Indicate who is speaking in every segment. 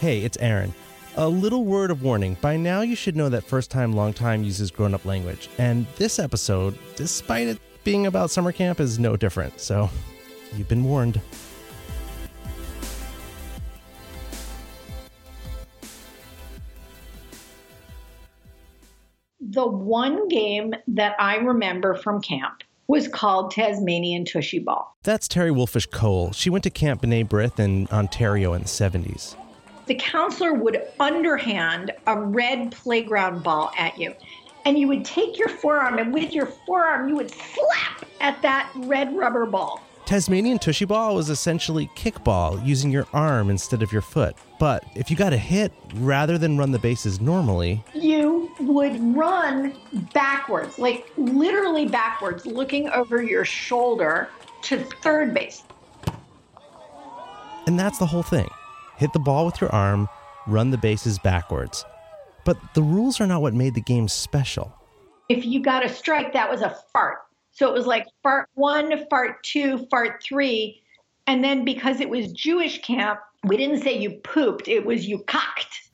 Speaker 1: Hey, it's Aaron. A little word of warning. By now, you should know that first time, long time uses grown up language. And this episode, despite it being about summer camp, is no different. So, you've been warned.
Speaker 2: The one game that I remember from camp was called Tasmanian Tushy Ball.
Speaker 1: That's Terry Wolfisch Cole. She went to Camp B'nai B'rith in Ontario in the 70s.
Speaker 2: The counselor would underhand a red playground ball at you. And you would take your forearm, and with your forearm, you would slap at that red rubber ball.
Speaker 1: Tasmanian Tushy Ball was essentially kickball using your arm instead of your foot. But if you got a hit, rather than run the bases normally,
Speaker 2: You would run backwards, like literally backwards, looking over your shoulder to third base.
Speaker 1: And that's the whole thing. Hit the ball with your arm, run the bases backwards. But the rules are not what made the game special.
Speaker 2: if you got a strike, that was a fart. So it was like fart one, fart two, fart three. And then because it was Jewish camp, we didn't say you pooped, it was you cocked.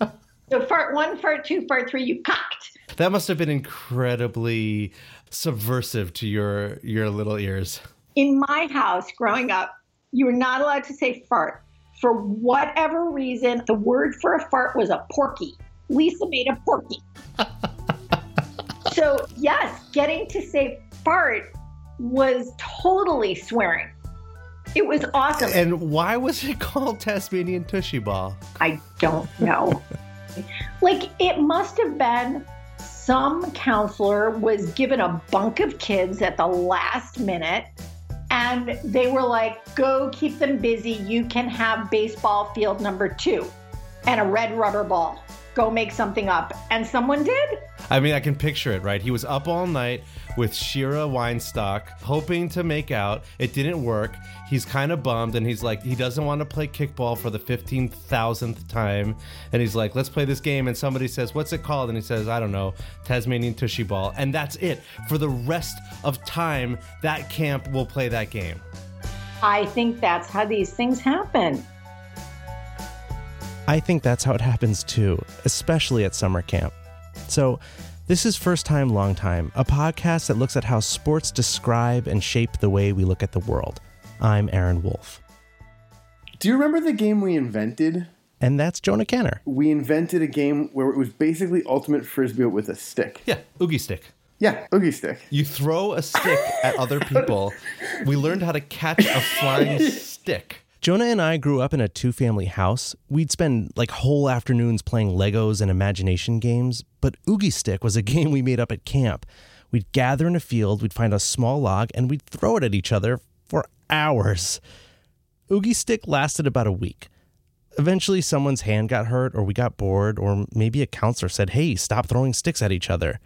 Speaker 2: so fart one, fart two, fart three, you cocked.
Speaker 3: That must have been incredibly subversive to your your little ears.
Speaker 2: In my house growing up, you were not allowed to say fart. For whatever reason, the word for a fart was a porky. Lisa made a porky. so, yes, getting to say fart was totally swearing. It was awesome.
Speaker 3: And why was it called Tasmanian Tushy Ball?
Speaker 2: I don't know. like, it must have been some counselor was given a bunk of kids at the last minute, and they were like, go keep them busy. You can have baseball field number two and a red rubber ball. Go make something up. And someone did.
Speaker 3: I mean, I can picture it, right? He was up all night with Shira Weinstock, hoping to make out. It didn't work. He's kind of bummed, and he's like, he doesn't want to play kickball for the 15,000th time. And he's like, let's play this game. And somebody says, what's it called? And he says, I don't know, Tasmanian Tushy Ball. And that's it. For the rest of time, that camp will play that game.
Speaker 2: I think that's how these things happen.
Speaker 1: I think that's how it happens too, especially at summer camp. So, this is First Time, Long Time, a podcast that looks at how sports describe and shape the way we look at the world. I'm Aaron Wolf.
Speaker 4: Do you remember the game we invented?
Speaker 1: And that's Jonah Kenner.
Speaker 4: We invented a game where it was basically ultimate frisbee with a stick.
Speaker 3: Yeah, Oogie Stick.
Speaker 4: Yeah, oogie stick.
Speaker 3: You throw a stick at other people. We learned how to catch a flying stick.
Speaker 1: Jonah and I grew up in a two family house. We'd spend like whole afternoons playing Legos and imagination games, but Oogie Stick was a game we made up at camp. We'd gather in a field, we'd find a small log, and we'd throw it at each other for hours. Oogie Stick lasted about a week. Eventually, someone's hand got hurt, or we got bored, or maybe a counselor said, Hey, stop throwing sticks at each other.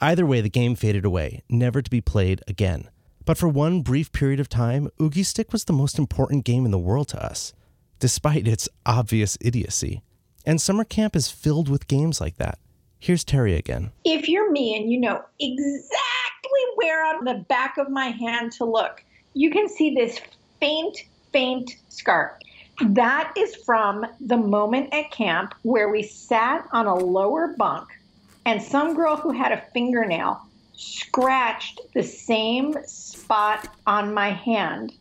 Speaker 1: Either way, the game faded away, never to be played again. But for one brief period of time, Oogie Stick was the most important game in the world to us, despite its obvious idiocy. And summer camp is filled with games like that. Here's Terry again.
Speaker 2: If you're me and you know exactly where on the back of my hand to look, you can see this faint, faint scar. That is from the moment at camp where we sat on a lower bunk and some girl who had a fingernail scratched the same spot on my hand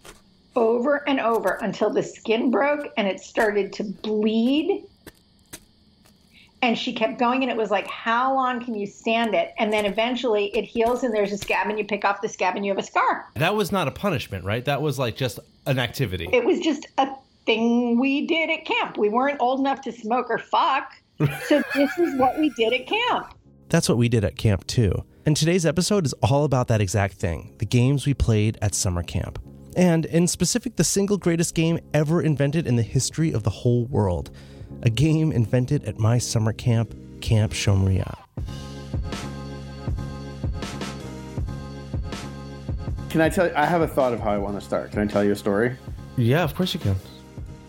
Speaker 2: over and over until the skin broke and it started to bleed and she kept going and it was like how long can you stand it and then eventually it heals and there's a scab and you pick off the scab and you have a scar
Speaker 3: That was not a punishment, right? That was like just an activity.
Speaker 2: it was just a thing we did at camp we weren't old enough to smoke or fuck so this is what we did at camp
Speaker 1: That's what we did at camp too. And today's episode is all about that exact thing the games we played at summer camp. And in specific, the single greatest game ever invented in the history of the whole world. A game invented at my summer camp, Camp Shomria.
Speaker 4: Can I tell you? I have a thought of how I want to start. Can I tell you a story?
Speaker 3: Yeah, of course you can.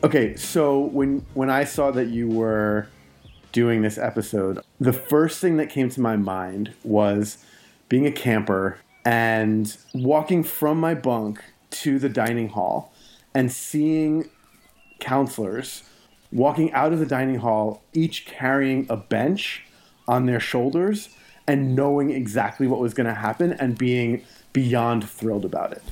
Speaker 4: Okay, so when when I saw that you were doing this episode, the first thing that came to my mind was being a camper and walking from my bunk to the dining hall and seeing counselors walking out of the dining hall, each carrying a bench on their shoulders and knowing exactly what was going to happen and being beyond thrilled about it.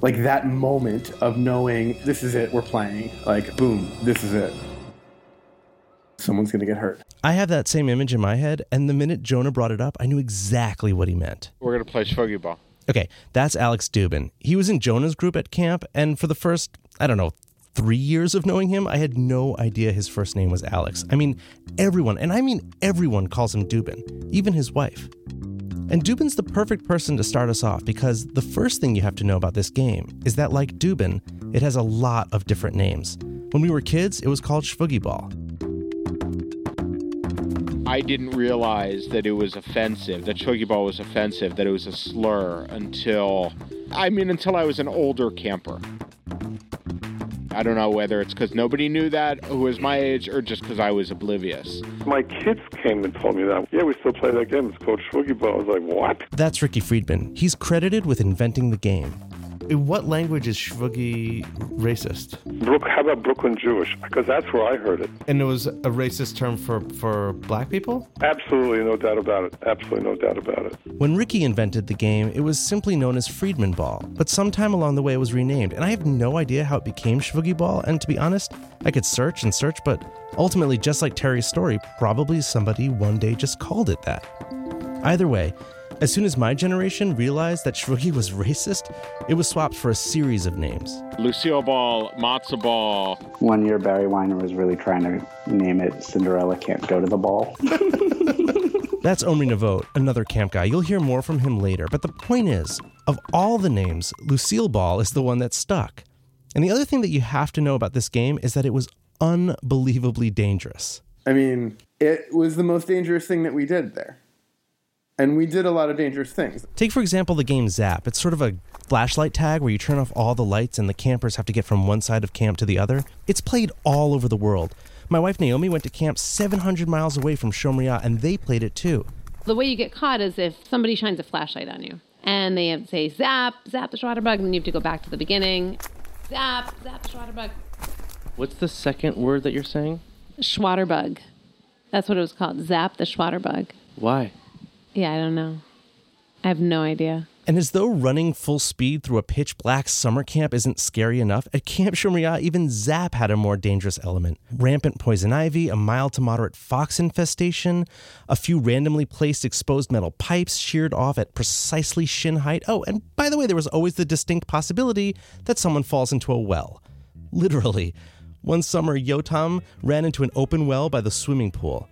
Speaker 4: Like that moment of knowing this is it, we're playing. Like, boom, this is it. Someone's going to get hurt.
Speaker 1: I have that same image in my head, and the minute Jonah brought it up, I knew exactly what he meant.
Speaker 5: We're going to play Shvuggy Ball.
Speaker 1: Okay, that's Alex Dubin. He was in Jonah's group at camp, and for the first, I don't know, three years of knowing him, I had no idea his first name was Alex. I mean, everyone, and I mean everyone, calls him Dubin, even his wife. And Dubin's the perfect person to start us off because the first thing you have to know about this game is that, like Dubin, it has a lot of different names. When we were kids, it was called Shvuggy Ball.
Speaker 5: I didn't realize that it was offensive, that Shvuggy Ball was offensive, that it was a slur until, I mean, until I was an older camper. I don't know whether it's because nobody knew that who was my age or just because I was oblivious.
Speaker 6: My kids came and told me that. Yeah, we still play that game. It's called Shvuggy Ball. I was like, what?
Speaker 1: That's Ricky Friedman. He's credited with inventing the game.
Speaker 3: In what language is Shvuggy racist?
Speaker 6: Brook, how about Brooklyn Jewish? Because that's where I heard it.
Speaker 3: And it was a racist term for, for black people?
Speaker 6: Absolutely no doubt about it. Absolutely no doubt about it.
Speaker 1: When Ricky invented the game, it was simply known as Friedman Ball, but sometime along the way it was renamed, and I have no idea how it became Shvuggy Ball, and to be honest, I could search and search, but ultimately, just like Terry's story, probably somebody one day just called it that. Either way, as soon as my generation realized that Shvuggy was racist, it was swapped for a series of names.
Speaker 5: Lucille Ball, Matzo Ball.
Speaker 7: One year, Barry Weiner was really trying to name it Cinderella Can't Go to the Ball.
Speaker 1: That's Omri Navot, another camp guy. You'll hear more from him later, but the point is, of all the names, Lucille Ball is the one that stuck. And the other thing that you have to know about this game is that it was unbelievably dangerous.
Speaker 4: I mean, it was the most dangerous thing that we did there. And we did a lot of dangerous things.
Speaker 1: Take, for example, the game Zap. It's sort of a flashlight tag where you turn off all the lights and the campers have to get from one side of camp to the other. It's played all over the world. My wife Naomi went to camp 700 miles away from Shomria and they played it too.
Speaker 8: The way you get caught is if somebody shines a flashlight on you and they have say zap, zap the Schwaderbug, and then you have to go back to the beginning. Zap, zap the Schwaderbug.
Speaker 3: What's the second word that you're saying?
Speaker 8: Schwaderbug. That's what it was called. Zap the Schwaderbug.
Speaker 3: Why?
Speaker 8: Yeah, I don't know. I have no idea.
Speaker 1: And as though running full speed through a pitch black summer camp isn't scary enough, at Camp Shomria, even Zap had a more dangerous element. Rampant poison ivy, a mild to moderate fox infestation, a few randomly placed exposed metal pipes sheared off at precisely shin height. Oh, and by the way, there was always the distinct possibility that someone falls into a well. Literally. One summer, Yotam ran into an open well by the swimming pool.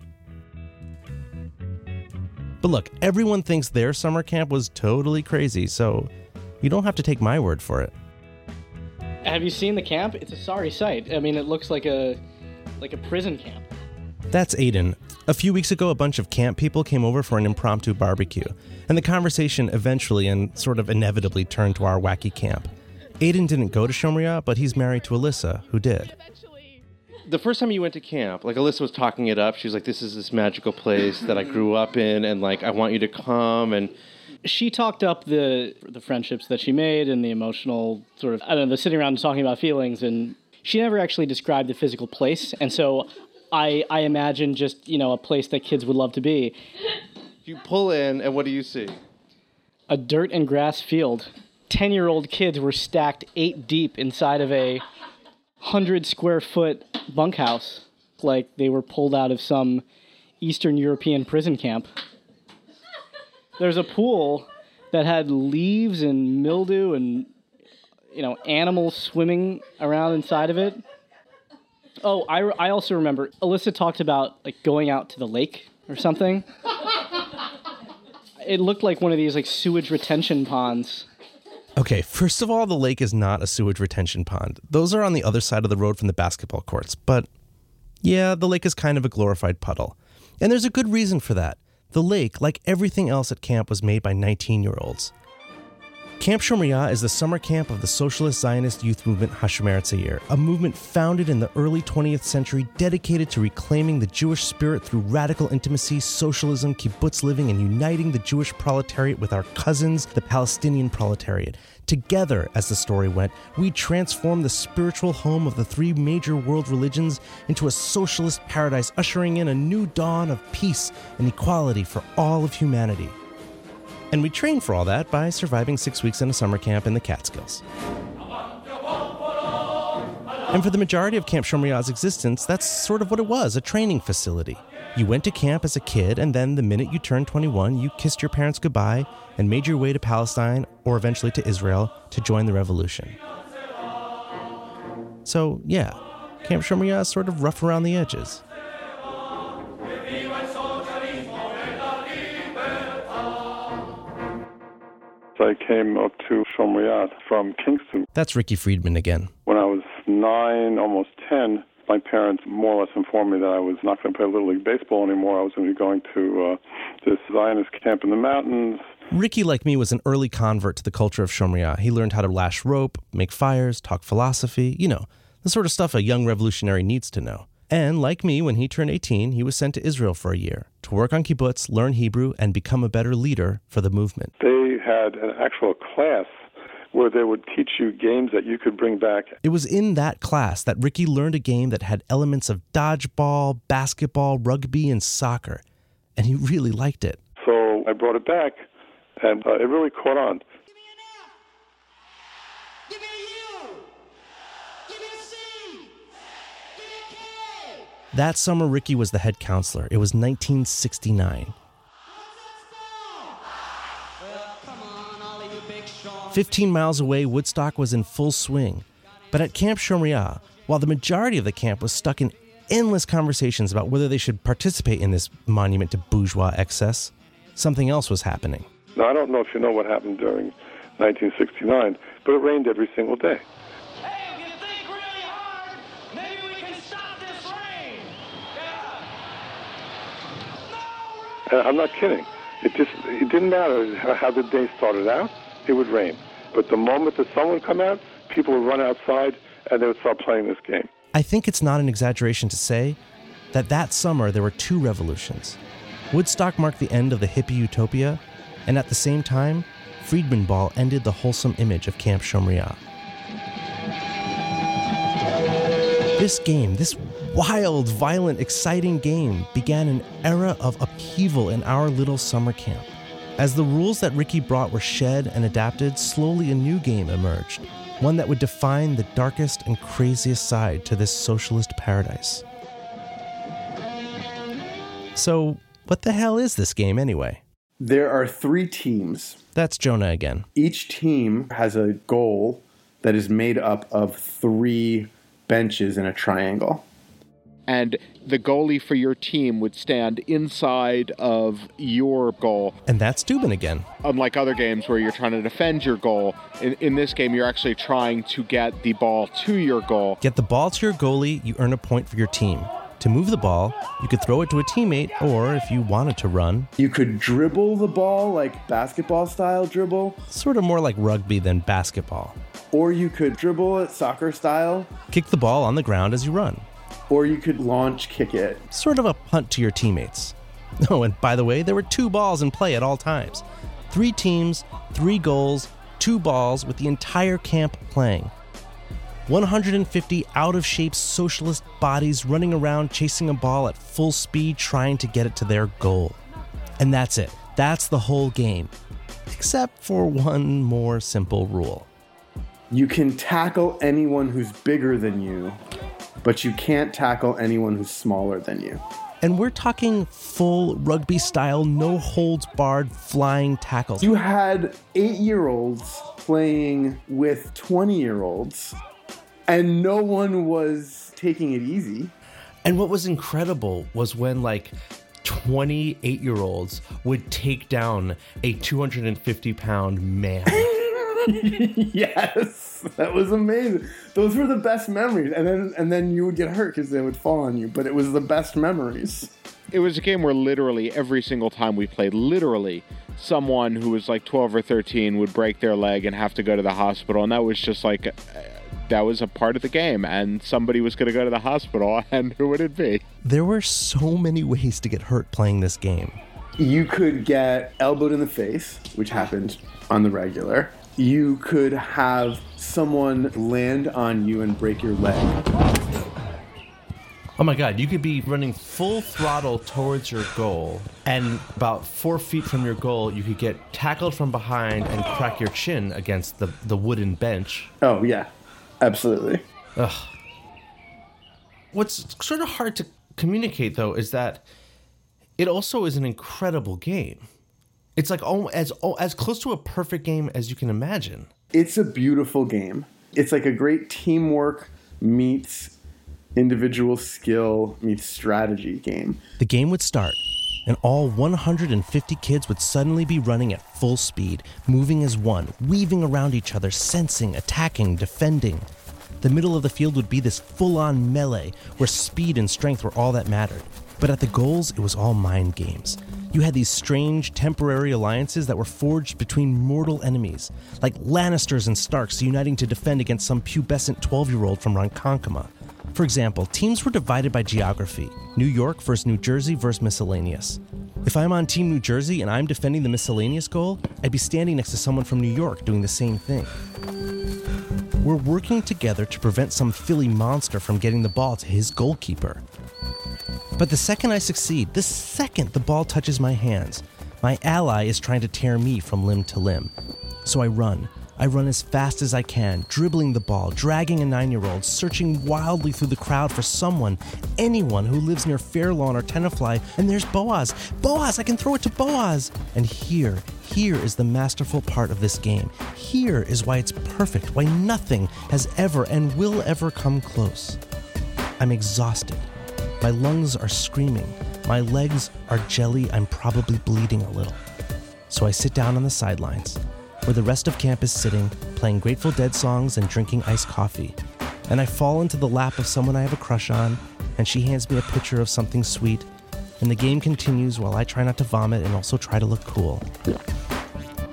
Speaker 1: But look, everyone thinks their summer camp was totally crazy, so you don't have to take my word for it.
Speaker 9: Have you seen the camp? It's a sorry sight. I mean, it looks like a like a prison camp.
Speaker 1: That's Aiden. A few weeks ago, a bunch of camp people came over for an impromptu barbecue, and the conversation eventually and sort of inevitably turned to our wacky camp. Aiden didn't go to Shomria, but he's married to Alyssa, who did.
Speaker 3: The first time you went to camp, like Alyssa was talking it up. She was like, "This is this magical place that I grew up in, and like I want you to come." And
Speaker 9: She talked up the the friendships that she made and the emotional sort of I don't know, the sitting around and talking about feelings and she never actually described the physical place. And so I I imagine just, you know, a place that kids would love to be.
Speaker 3: you pull in, and what do you see?
Speaker 9: A dirt and grass field. 10-year-old kids were stacked 8 deep inside of a 100 square foot bunkhouse like they were pulled out of some Eastern European prison camp. There's a pool that had leaves and mildew and you know animals swimming around inside of it. Oh, I, I also remember Alyssa talked about like going out to the lake or something. It looked like one of these like sewage retention ponds.
Speaker 1: Okay, first of all, the lake is not a sewage retention pond. Those are on the other side of the road from the basketball courts. But yeah, the lake is kind of a glorified puddle. And there's a good reason for that. The lake, like everything else at camp, was made by 19 year olds. Camp Shomria is the summer camp of the socialist Zionist youth movement Hashomer Tzair, a movement founded in the early 20th century dedicated to reclaiming the Jewish spirit through radical intimacy, socialism, kibbutz living, and uniting the Jewish proletariat with our cousins, the Palestinian proletariat. Together, as the story went, we transformed the spiritual home of the three major world religions into a socialist paradise, ushering in a new dawn of peace and equality for all of humanity. And we trained for all that by surviving six weeks in a summer camp in the Catskills. And for the majority of Camp Shomria's existence, that's sort of what it was a training facility. You went to camp as a kid, and then the minute you turned 21, you kissed your parents goodbye and made your way to Palestine or eventually to Israel to join the revolution. So, yeah, Camp Shomria is sort of rough around the edges.
Speaker 6: I came up to Shomriat from Kingston.
Speaker 1: That's Ricky Friedman again.
Speaker 6: When I was nine, almost ten, my parents more or less informed me that I was not going to play Little League Baseball anymore. I was going to be going to uh, this Zionist camp in the mountains.
Speaker 1: Ricky, like me, was an early convert to the culture of Shomria. He learned how to lash rope, make fires, talk philosophy, you know, the sort of stuff a young revolutionary needs to know. And like me, when he turned 18, he was sent to Israel for a year to work on kibbutz, learn Hebrew, and become a better leader for the movement.
Speaker 6: They had an actual class where they would teach you games that you could bring back.
Speaker 1: It was in that class that Ricky learned a game that had elements of dodgeball, basketball, rugby, and soccer. And he really liked it.
Speaker 6: So I brought it back, and uh, it really caught on.
Speaker 1: That summer, Ricky was the head counselor. It was 1969. 15 miles away, Woodstock was in full swing. But at Camp Shomria, while the majority of the camp was stuck in endless conversations about whether they should participate in this monument to bourgeois excess, something else was happening.
Speaker 6: Now, I don't know if you know what happened during 1969, but it rained every single day. And I'm not kidding. It just it didn't matter how the day started out. It would rain, but the moment the sun would come out, people would run outside and they would start playing this game.
Speaker 1: I think it's not an exaggeration to say that that summer there were two revolutions. Woodstock marked the end of the hippie utopia, and at the same time, Friedman Ball ended the wholesome image of Camp Shomria. This game, this wild, violent, exciting game, began an era of upheaval in our little summer camp. As the rules that Ricky brought were shed and adapted, slowly a new game emerged, one that would define the darkest and craziest side to this socialist paradise. So, what the hell is this game anyway?
Speaker 4: There are three teams.
Speaker 1: That's Jonah again.
Speaker 4: Each team has a goal that is made up of three benches in a triangle.
Speaker 5: And the goalie for your team would stand inside of your goal.
Speaker 1: And that's Dubin again.
Speaker 5: Unlike other games where you're trying to defend your goal, in, in this game, you're actually trying to get the ball to your goal.
Speaker 1: Get the ball to your goalie, you earn a point for your team. To move the ball, you could throw it to a teammate, or if you wanted to run,
Speaker 4: You could dribble the ball like basketball style dribble,
Speaker 1: sort of more like rugby than basketball.
Speaker 4: or you could dribble it soccer style,
Speaker 1: Kick the ball on the ground as you run.
Speaker 4: Or you could launch kick it.
Speaker 1: Sort of a punt to your teammates. Oh, and by the way, there were two balls in play at all times. Three teams, three goals, two balls, with the entire camp playing. 150 out of shape socialist bodies running around chasing a ball at full speed trying to get it to their goal. And that's it. That's the whole game. Except for one more simple rule.
Speaker 4: You can tackle anyone who's bigger than you, but you can't tackle anyone who's smaller than you.
Speaker 1: And we're talking full rugby style, no holds barred flying tackles.
Speaker 4: You had eight year olds playing with 20 year olds, and no one was taking it easy.
Speaker 3: And what was incredible was when like 28 year olds would take down a 250 pound man.
Speaker 4: yes, that was amazing. Those were the best memories. And then and then you would get hurt because they would fall on you, but it was the best memories.
Speaker 5: It was a game where literally every single time we played, literally someone who was like 12 or 13 would break their leg and have to go to the hospital, and that was just like. Uh, that was a part of the game, and somebody was going to go to the hospital, and who would it be?
Speaker 1: There were so many ways to get hurt playing this game.
Speaker 4: You could get elbowed in the face, which happened on the regular. You could have someone land on you and break your leg.
Speaker 3: Oh my god, you could be running full throttle towards your goal, and about four feet from your goal, you could get tackled from behind and crack your chin against the, the wooden bench.
Speaker 4: Oh, yeah, absolutely.
Speaker 3: Ugh. What's sort of hard to communicate, though, is that it also is an incredible game. It's like oh, as oh, as close to a perfect game as you can imagine.
Speaker 4: It's a beautiful game. It's like a great teamwork meets individual skill meets strategy game.
Speaker 1: The game would start, and all 150 kids would suddenly be running at full speed, moving as one, weaving around each other, sensing, attacking, defending. The middle of the field would be this full on melee where speed and strength were all that mattered. But at the goals, it was all mind games. You had these strange temporary alliances that were forged between mortal enemies, like Lannisters and Starks uniting to defend against some pubescent 12 year old from Ronkonkoma. For example, teams were divided by geography New York versus New Jersey versus miscellaneous. If I'm on Team New Jersey and I'm defending the miscellaneous goal, I'd be standing next to someone from New York doing the same thing. We're working together to prevent some Philly monster from getting the ball to his goalkeeper. But the second I succeed, the second the ball touches my hands, my ally is trying to tear me from limb to limb. So I run. I run as fast as I can, dribbling the ball, dragging a nine year old, searching wildly through the crowd for someone, anyone who lives near Fairlawn or Tenafly, and there's Boaz. Boaz, I can throw it to Boaz! And here, here is the masterful part of this game. Here is why it's perfect, why nothing has ever and will ever come close. I'm exhausted. My lungs are screaming. My legs are jelly. I'm probably bleeding a little. So I sit down on the sidelines, where the rest of camp is sitting, playing Grateful Dead songs and drinking iced coffee. And I fall into the lap of someone I have a crush on, and she hands me a picture of something sweet. And the game continues while I try not to vomit and also try to look cool.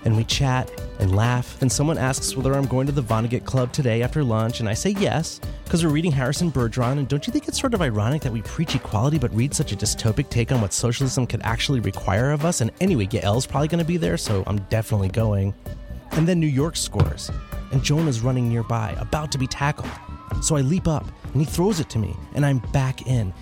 Speaker 1: And we chat and laugh, and someone asks whether I'm going to the Vonnegut Club today after lunch, and I say yes, because we're reading Harrison Bergeron, and don't you think it's sort of ironic that we preach equality but read such a dystopic take on what socialism could actually require of us? And anyway, Gael's probably going to be there, so I'm definitely going. And then New York scores, and Jonah's running nearby, about to be tackled. So I leap up, and he throws it to me, and I'm back in.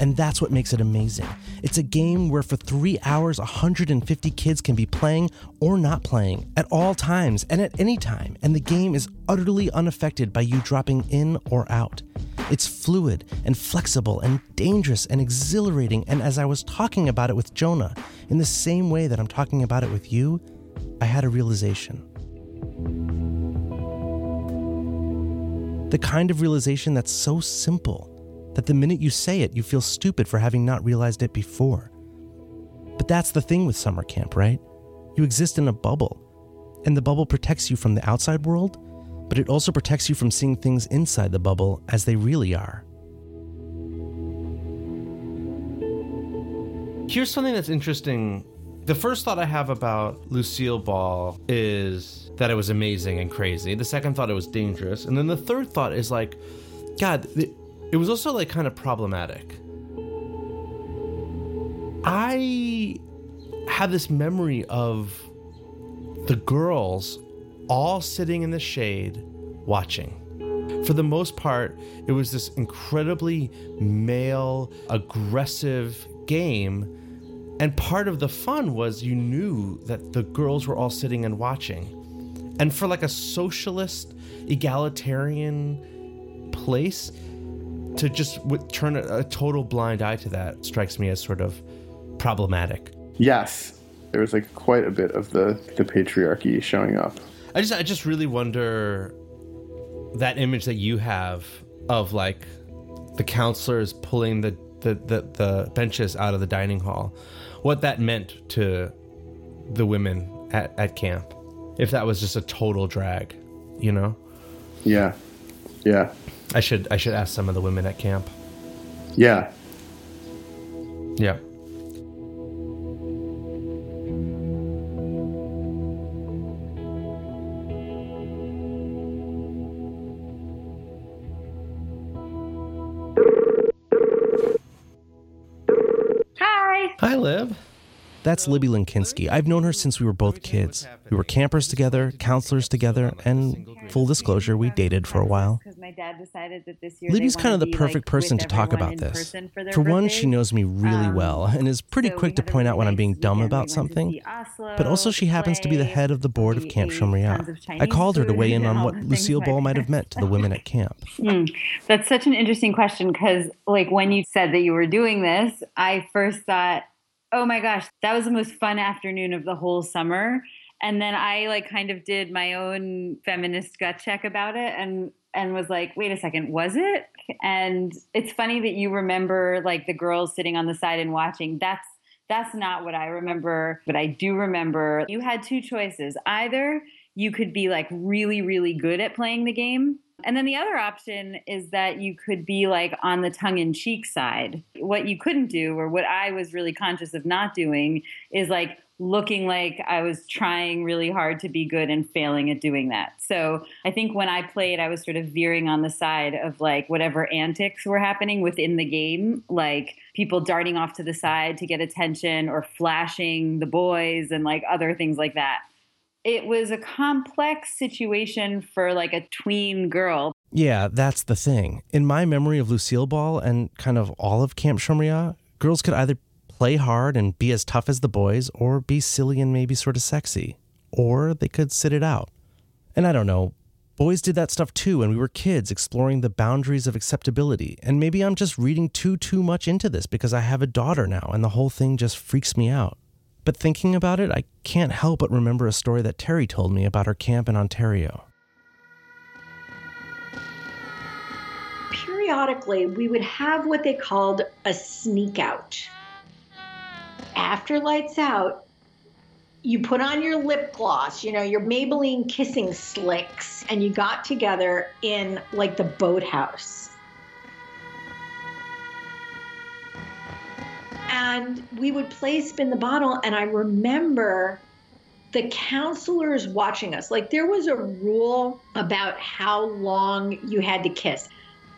Speaker 1: And that's what makes it amazing. It's a game where for three hours, 150 kids can be playing or not playing at all times and at any time. And the game is utterly unaffected by you dropping in or out. It's fluid and flexible and dangerous and exhilarating. And as I was talking about it with Jonah, in the same way that I'm talking about it with you, I had a realization. The kind of realization that's so simple that the minute you say it, you feel stupid for having not realized it before. But that's the thing with summer camp, right? You exist in a bubble, and the bubble protects you from the outside world, but it also protects you from seeing things inside the bubble as they really are.
Speaker 3: Here's something that's interesting. The first thought I have about Lucille Ball is that it was amazing and crazy. The second thought it was dangerous. And then the third thought is like, God, it was also like kind of problematic. I have this memory of the girls all sitting in the shade watching. For the most part, it was this incredibly male, aggressive game. And part of the fun was you knew that the girls were all sitting and watching. And for like a socialist, egalitarian place, to just w- turn a, a total blind eye to that strikes me as sort of problematic.
Speaker 4: Yes, there was like quite a bit of the the patriarchy showing up.
Speaker 3: I just I just really wonder that image that you have of like the counselors pulling the the, the, the benches out of the dining hall, what that meant to the women at, at camp. If that was just a total drag, you know?
Speaker 4: Yeah. Yeah.
Speaker 3: I should I should ask some of the women at camp.
Speaker 4: Yeah.
Speaker 3: Yeah. Hi. Hi, Lib.
Speaker 1: That's Libby Linkinsky. I've known her since we were both kids. We were campers together, counselors together, and full disclosure, we dated for a while
Speaker 10: my dad decided that this year
Speaker 1: Libby's kind of the perfect
Speaker 10: like,
Speaker 1: person to talk about this.
Speaker 10: for
Speaker 1: For one, she knows me really
Speaker 10: Um,
Speaker 1: well and is pretty
Speaker 10: so
Speaker 1: quick to point out when I'm being dumb.
Speaker 10: We
Speaker 1: about something.
Speaker 10: Oslo,
Speaker 1: But also, she happens to be the head of the board of Camp Shomria. I called her to weigh in on what Lucille Ball might have meant to the women at camp.
Speaker 10: Hmm. That's such an interesting question because, like, when you said that you were doing this, I first thought, oh my gosh, that was the most fun afternoon of the whole summer. And then I, like, kind of did my own feminist gut check about it and and was like, wait a second, was it? And it's funny that you remember like the girls sitting on the side and watching. That's that's not what I remember, but I do remember you had two choices. Either you could be like really, really good at playing the game. And then the other option is that you could be like on the tongue in cheek side. What you couldn't do, or what I was really conscious of not doing, is like looking like I was trying really hard to be good and failing at doing that. So I think when I played, I was sort of veering on the side of like whatever antics were happening within the game, like people darting off to the side to get attention or flashing the boys and like other things like that. It was a complex situation for like a tween girl.
Speaker 1: Yeah, that's the thing. In my memory of Lucille Ball and kind of all of Camp Shomria, girls could either play hard and be as tough as the boys, or be silly and maybe sort of sexy. Or they could sit it out. And I don't know, boys did that stuff too when we were kids, exploring the boundaries of acceptability. And maybe I'm just reading too, too much into this because I have a daughter now and the whole thing just freaks me out. But thinking about it, I can't help but remember a story that Terry told me about her camp in Ontario.
Speaker 2: periodically we would have what they called a sneak out. After lights out, you put on your lip gloss, you know, your Maybelline kissing slicks, and you got together in like the boathouse. And we would play spin the bottle, and I remember the counselors watching us. Like there was a rule about how long you had to kiss.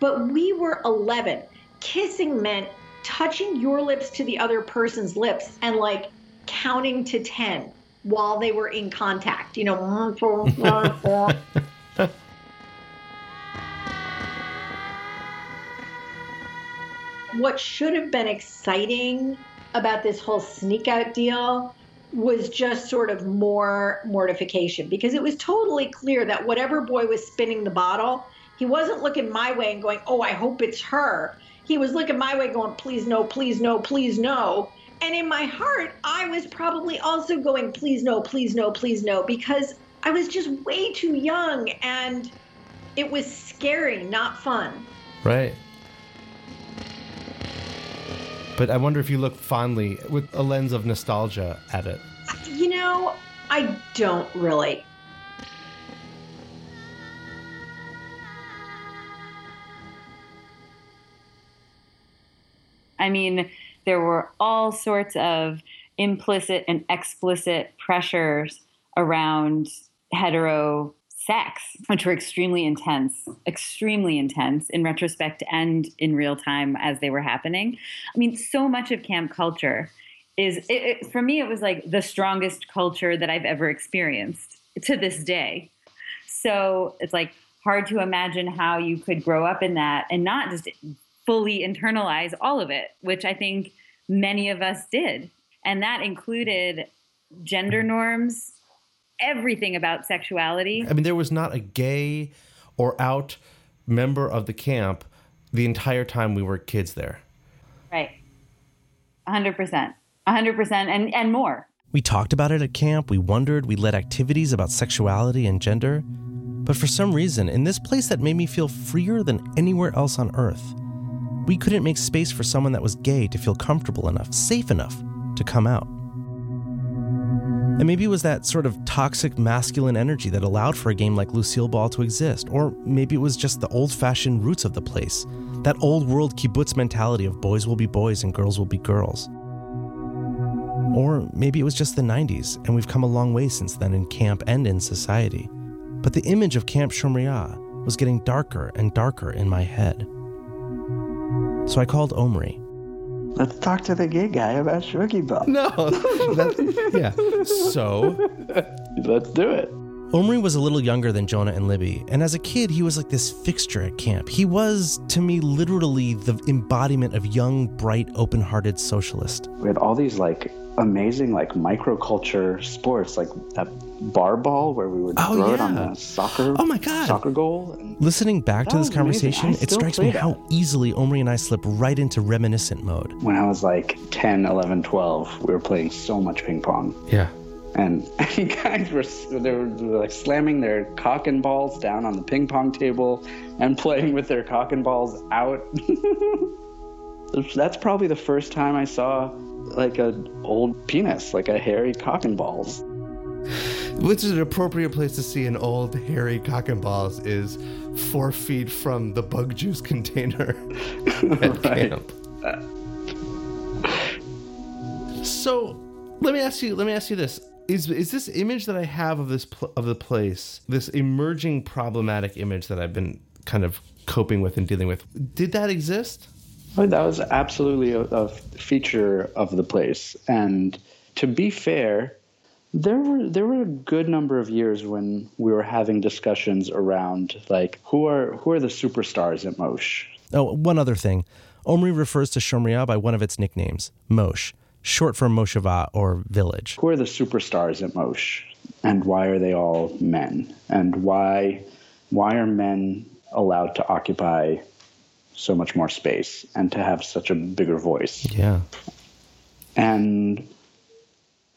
Speaker 2: But we were 11. Kissing meant touching your lips to the other person's lips and like counting to 10 while they were in contact. You know, what should have been exciting about this whole sneak out deal was just sort of more mortification because it was totally clear that whatever boy was spinning the bottle, he wasn't looking my way and going, Oh, I hope it's her. He was looking my way going, Please no, please no, please no. And in my heart, I was probably also going, Please no, please no, please no, because I was just way too young and it was scary, not fun.
Speaker 3: Right. But I wonder if you look fondly with a lens of nostalgia at it.
Speaker 2: You know, I don't really.
Speaker 10: I mean, there were all sorts of implicit and explicit pressures around hetero sex, which were extremely intense, extremely intense in retrospect and in real time as they were happening. I mean, so much of camp culture is, it, it, for me, it was like the strongest culture that I've ever experienced to this day. So it's like hard to imagine how you could grow up in that and not just fully internalize all of it, which I think many of us did. And that included gender norms, everything about sexuality.
Speaker 3: I mean, there was not a gay or out member of the camp the entire time we were kids there.
Speaker 10: Right. 100%. 100% and, and more.
Speaker 1: We talked about it at camp, we wondered, we led activities about sexuality and gender. But for some reason, in this place that made me feel freer than anywhere else on earth, we couldn't make space for someone that was gay to feel comfortable enough, safe enough to come out. And maybe it was that sort of toxic masculine energy that allowed for a game like Lucille Ball to exist. Or maybe it was just the old fashioned roots of the place. That old world kibbutz mentality of boys will be boys and girls will be girls. Or maybe it was just the 90s, and we've come a long way since then in camp and in society. But the image of Camp Shomria was getting darker and darker in my head. So I called Omri.
Speaker 7: Let's talk to the gay guy about Shooky Ball.
Speaker 3: No. that- yeah. So,
Speaker 7: Let's do it.
Speaker 1: Omri was a little younger than Jonah and Libby, and as a kid, he was like this fixture at camp. He was, to me, literally the embodiment of young, bright, open hearted socialist.
Speaker 7: We had all these like amazing like microculture sports, like that bar ball where we would
Speaker 1: Oh,
Speaker 7: throw it on the soccer
Speaker 1: Oh my God.
Speaker 7: soccer goal.
Speaker 1: Listening back to this conversation, it strikes me
Speaker 7: play
Speaker 1: how easily Omri and I slip right into reminiscent mode.
Speaker 7: When I was like 10, 11, 12, we were playing so much ping pong.
Speaker 3: yeah.
Speaker 7: And guys were they were, they were like slamming their cock and balls down on the ping pong table and playing with their cock and balls out. That's probably the first time I saw like an old penis, like a hairy cock and balls.
Speaker 3: Which is an appropriate place to see an old hairy cock and balls is four feet from the bug juice container at
Speaker 7: Right.
Speaker 3: camp. So let me ask you. Let me ask you this: Is is this image that I have of this pl- of the place, this emerging problematic image that I've been kind of coping with and dealing with, did that exist?
Speaker 7: Oh, that was absolutely a, a feature of the place. And to be fair, there were there were a good number of years when we were having discussions around like who are who are the superstars at Mosh.
Speaker 1: Oh, one other thing. Omri refers to Shomria by one of its nicknames, Mosh, short for Mosheva or village.
Speaker 7: Who are the superstars at Mosh, and why are they all men? And why why are men allowed to occupy so much more space and to have such a bigger voice?
Speaker 3: Yeah.
Speaker 7: And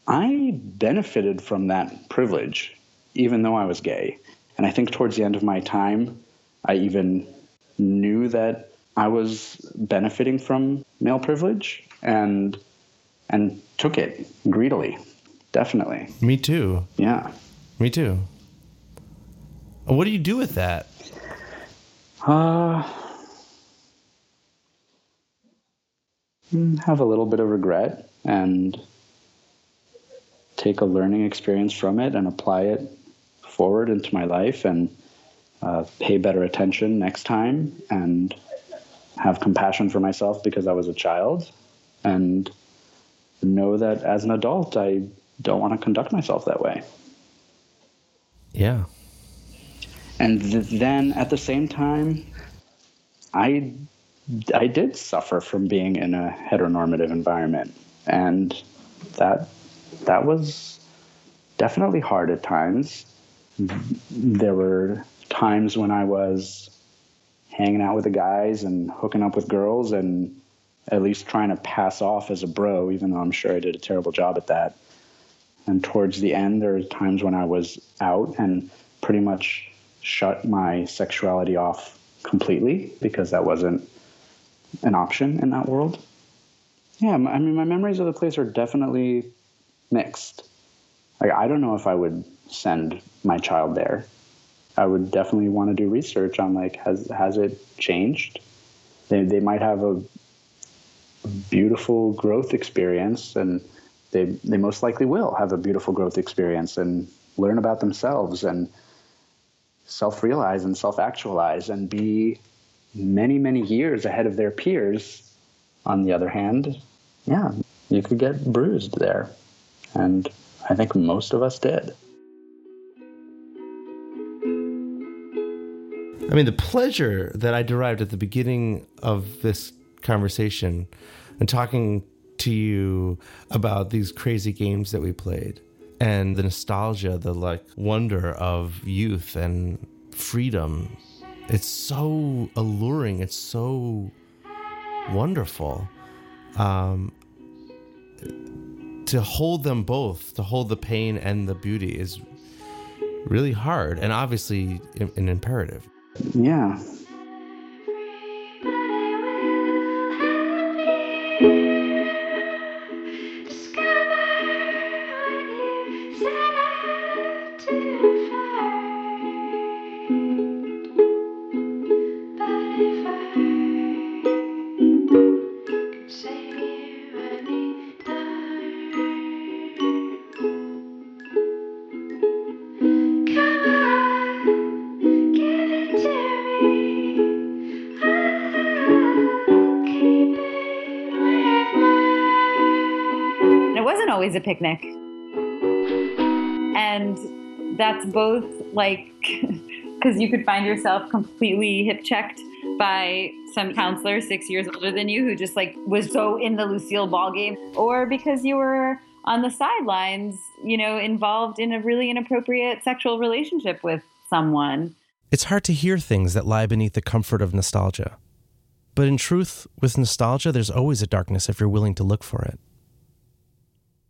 Speaker 7: I benefited from that privilege, even though I was gay. And I think towards the end of my time, I even knew that I was benefiting from male privilege and and took it greedily. Definitely.
Speaker 3: Me too.
Speaker 7: Yeah.
Speaker 3: Me too. What do you do with that?
Speaker 7: Uh, mm, have a little bit of regret and take a learning experience from it and apply it forward into my life and uh, pay better attention next time and have compassion for myself because I was a child and know that as an adult I don't want to conduct myself that way.
Speaker 3: Yeah.
Speaker 7: and th- then at the same time i i did suffer from being in a heteronormative environment and that that was definitely hard at times there were times when i was hanging out with the guys and hooking up with girls and at least trying to pass off as a bro even though i'm sure i did a terrible job at that and towards the end, there were times when I was out and pretty much shut my sexuality off completely because that wasn't an option in that world. Yeah, I mean, my memories of the place are definitely mixed. Like, I don't know if I would send my child there. I would definitely want to do research on like has has it changed? They they might have a beautiful growth experience and they they most likely will have a beautiful growth experience and learn about themselves and self-realize and self-actualize and be many many years ahead of their peers. On the other hand yeah you could get bruised there. And i think most of us did.
Speaker 3: I mean, the pleasure that I derived at the beginning of this conversation and talking to you about these crazy games that we played and the nostalgia, the like wonder of youth and freedom. It's so alluring. It's so wonderful. Um, to hold them both, to hold the pain and the beauty is really hard and obviously an imperative.
Speaker 7: yeah
Speaker 10: because you could find yourself completely hip checked by some counselor six years older than you who just like was so in the Lucille ball game, or because you were on the sidelines, you know, involved in a really inappropriate sexual relationship with someone.
Speaker 1: It's hard to hear things that lie beneath the comfort of nostalgia. But in truth, with nostalgia, there's always a darkness if you're willing to look for it.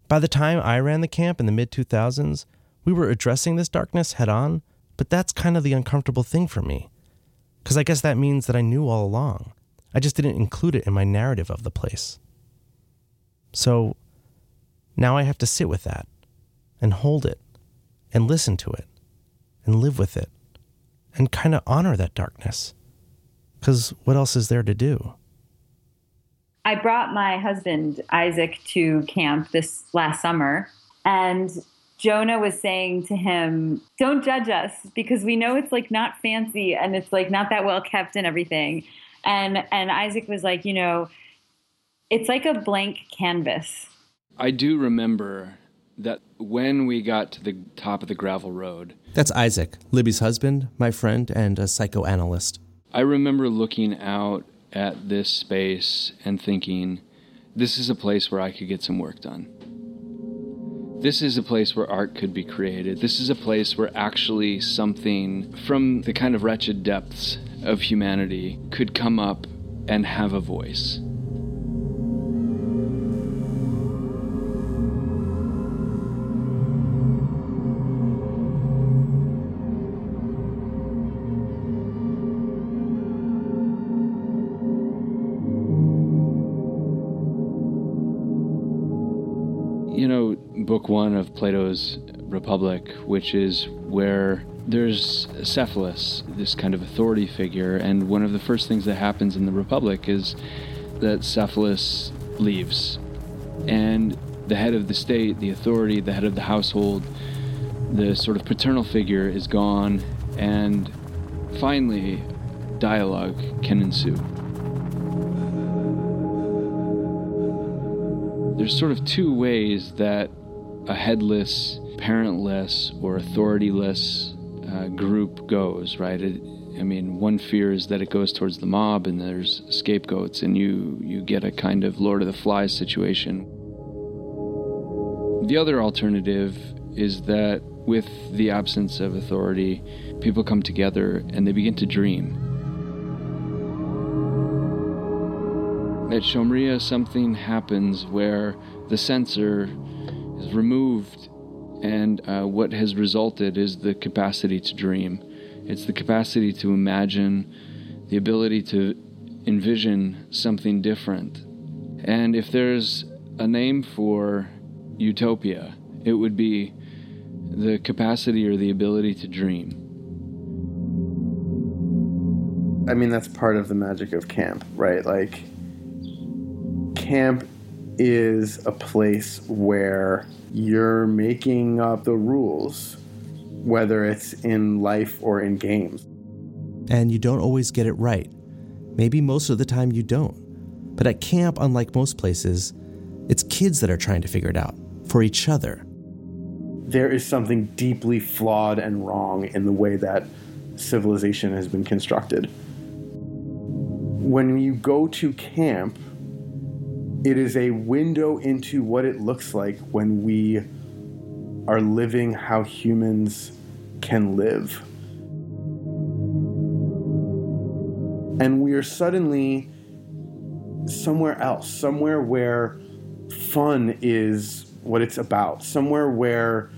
Speaker 1: By the time I ran the camp in the mid 2000s, we were addressing this darkness head on, but that's kind of the uncomfortable thing for me. Because I guess that means that I knew all along. I just didn't include it in my narrative of the place. So now I have to sit with that and hold it and listen to it and live with it and kind of honor that darkness. Because what else is there to do?
Speaker 10: I brought my husband, Isaac, to camp this last summer, and Jonah was saying to him, Don't judge us because we know it's like not fancy and it's like not that well kept and everything. And and Isaac was like, you know, it's like a blank canvas.
Speaker 11: I do remember that when we got to the top of the gravel road.
Speaker 1: That's Isaac, Libby's husband, my friend, and a psychoanalyst.
Speaker 11: I remember looking out at this space and thinking, this is a place where I could get some work done. This is a place where art could be created. This is a place where actually something from the kind of wretched depths of humanity could come up and have a voice. Book one of Plato's Republic, which is where there's Cephalus, this kind of authority figure, and one of the first things that happens in the Republic is that Cephalus leaves. And the head of the state, the authority, the head of the household, the sort of paternal figure is gone, and finally, dialogue can ensue. there's sort of two ways that a headless, parentless, or authorityless uh, group goes, right? It, I mean, one fear is that it goes towards the mob and there's scapegoats, and you, you get a kind of Lord of the Flies situation. The other alternative is that with the absence of authority, people come together and they begin to dream. At Shomria, something happens where the censor is removed, and uh, what has resulted is the capacity to dream. It's the capacity to imagine, the ability to envision something different. And if there's a name for utopia, it would be the capacity or the ability to dream.
Speaker 4: I mean, that's part of the magic of camp, right? Like, camp is a place where you're making up the rules, whether it's in life or in games.
Speaker 1: And you don't always get it right. Maybe most of the time you don't. But at camp, unlike most places, it's kids that are trying to figure it out for each other.
Speaker 4: There is something deeply flawed and wrong in the way that civilization has been constructed. When you go to camp, it is a window into what it looks like when we are living how humans can live. And we are suddenly somewhere else, somewhere where fun is what it's about, somewhere where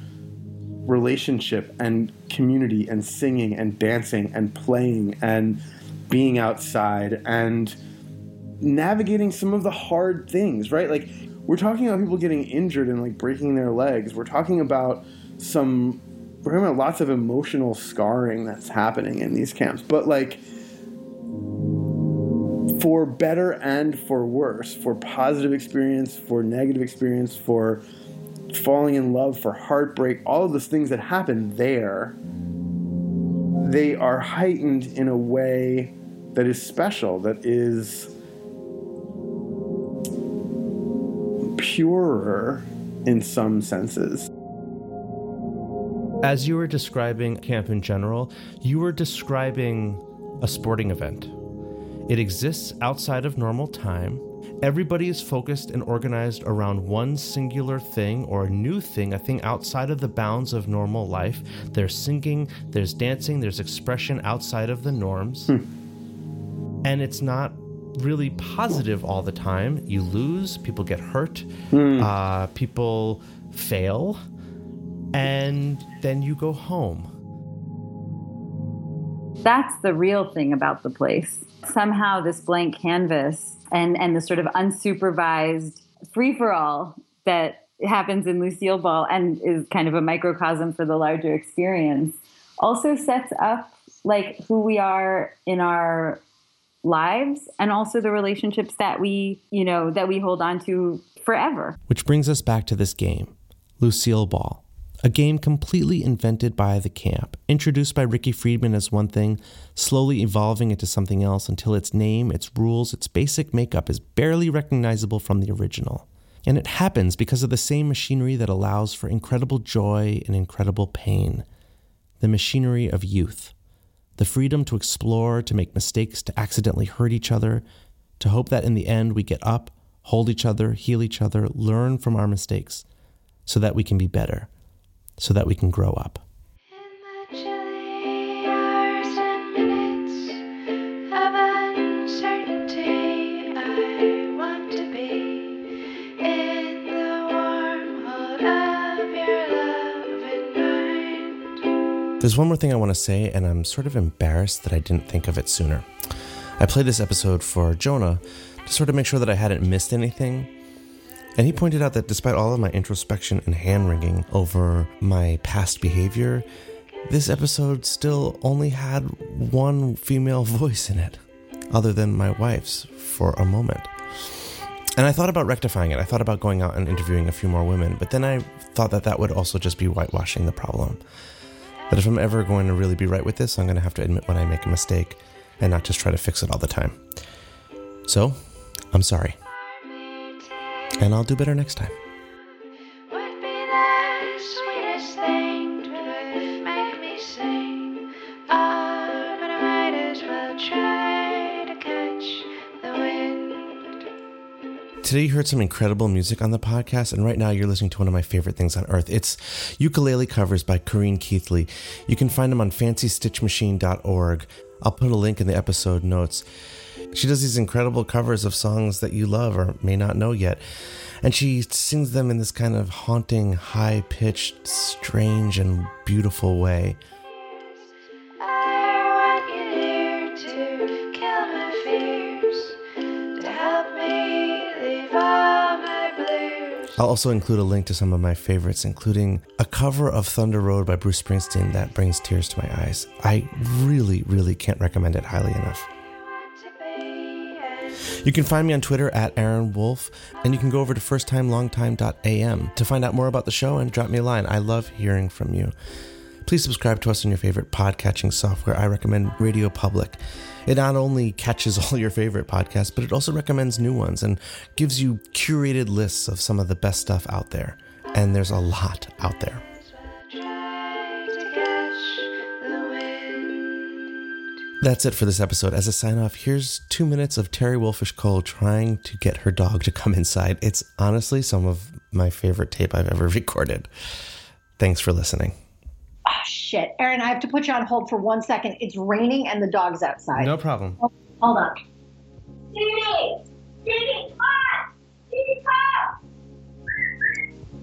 Speaker 4: relationship and community and singing and dancing and playing and being outside and navigating some of the hard things, right? Like we're talking about people getting injured and like breaking their legs. We're talking about some we're talking about lots of emotional scarring that's happening in these camps. But like for better and for worse, for positive experience, for negative experience, for falling in love, for heartbreak, all of those things that happen there, they are heightened in a way that is special, that is purer in some senses.
Speaker 12: As you were describing camp in general, you were describing a sporting event. It exists outside of normal time. Everybody is focused and organized around one singular thing or a new thing, a thing outside of the bounds of normal life. There's singing, there's dancing, there's expression outside of the norms. Hmm. And it's not really positive all the time. You lose, people get hurt, uh, people fail, and then you go home.
Speaker 10: That's the real thing about the place. Somehow, this blank canvas and, and the sort of unsupervised free for all that happens in Lucille Ball and is kind of a microcosm for the larger experience also sets up like who we are in our lives and also the relationships that we, you know, that we hold on to forever.
Speaker 3: Which brings us back to this game, Lucille Ball. A game completely invented by the camp, introduced by Ricky Friedman as one thing, slowly evolving into something else until its name, its rules, its basic makeup is barely recognizable from the original. And it happens because of the same machinery that allows for incredible joy and incredible pain the machinery of youth. The freedom to explore, to make mistakes, to accidentally hurt each other, to hope that in the end we get up, hold each other, heal each other, learn from our mistakes, so that we can be better, so that we can grow up. There's one more thing I want to say, and I'm sort of embarrassed that I didn't think of it sooner. I played this episode for Jonah to sort of make sure that I hadn't missed anything. And he pointed out that despite all of my introspection and hand wringing over my past behavior, this episode still only had one female voice in it, other than my wife's, for a moment. And I thought about rectifying it. I thought about going out and interviewing a few more women, but then I thought that that would also just be whitewashing the problem. That if I'm ever going to really be right with this, I'm going to have to admit when I make a mistake and not just try to fix it all the time. So, I'm sorry. And I'll do better next time. Today you heard some incredible music on the podcast, and right now you're listening to one of my favorite things on earth. It's ukulele covers by Karinne Keithley. You can find them on fancystitchmachine.org. I'll put a link in the episode notes. She does these incredible covers of songs that you love or may not know yet. And she sings them in this kind of haunting, high pitched, strange, and beautiful way. I'll also include a link to some of my favorites, including a cover of Thunder Road by Bruce Springsteen that brings tears to my eyes. I really, really can't recommend it highly enough. You can find me on Twitter at Aaron Wolf, and you can go over to firsttimelongtime.am to find out more about the show and drop me a line. I love hearing from you. Please subscribe to us on your favorite podcatching software. I recommend Radio Public. It not only catches all your favorite podcasts, but it also recommends new ones and gives you curated lists of some of the best stuff out there. And there's a lot out there. That's it for this episode. As a sign off, here's two minutes of Terry Wolfisch Cole trying to get her dog to come inside. It's honestly some of my favorite tape I've ever recorded. Thanks for listening.
Speaker 2: Oh, shit. Aaron, I have to put you on hold for one second. It's raining and the dog's outside.
Speaker 12: No problem.
Speaker 2: Oh, hold on. Stevie! Stevie, come on! Stevie, come!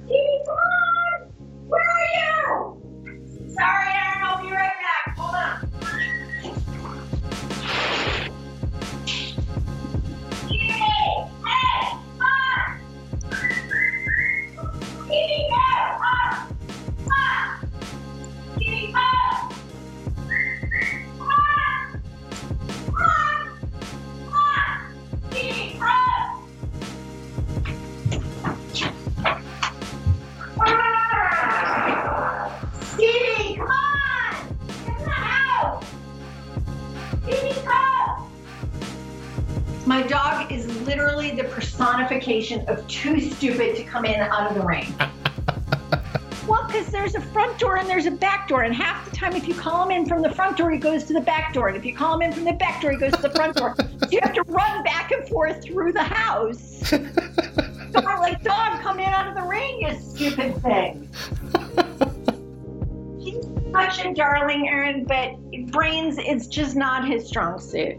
Speaker 2: Stevie, come on! Where are you? Dog is literally the personification of too stupid to come in out of the rain. Well, because there's a front door and there's a back door. And half the time, if you call him in from the front door, he goes to the back door. And if you call him in from the back door, he goes to the front door. so you have to run back and forth through the house. so I'm like, dog, come in out of the rain, you stupid thing. He's such a darling, Aaron, but brains, it's just not his strong suit.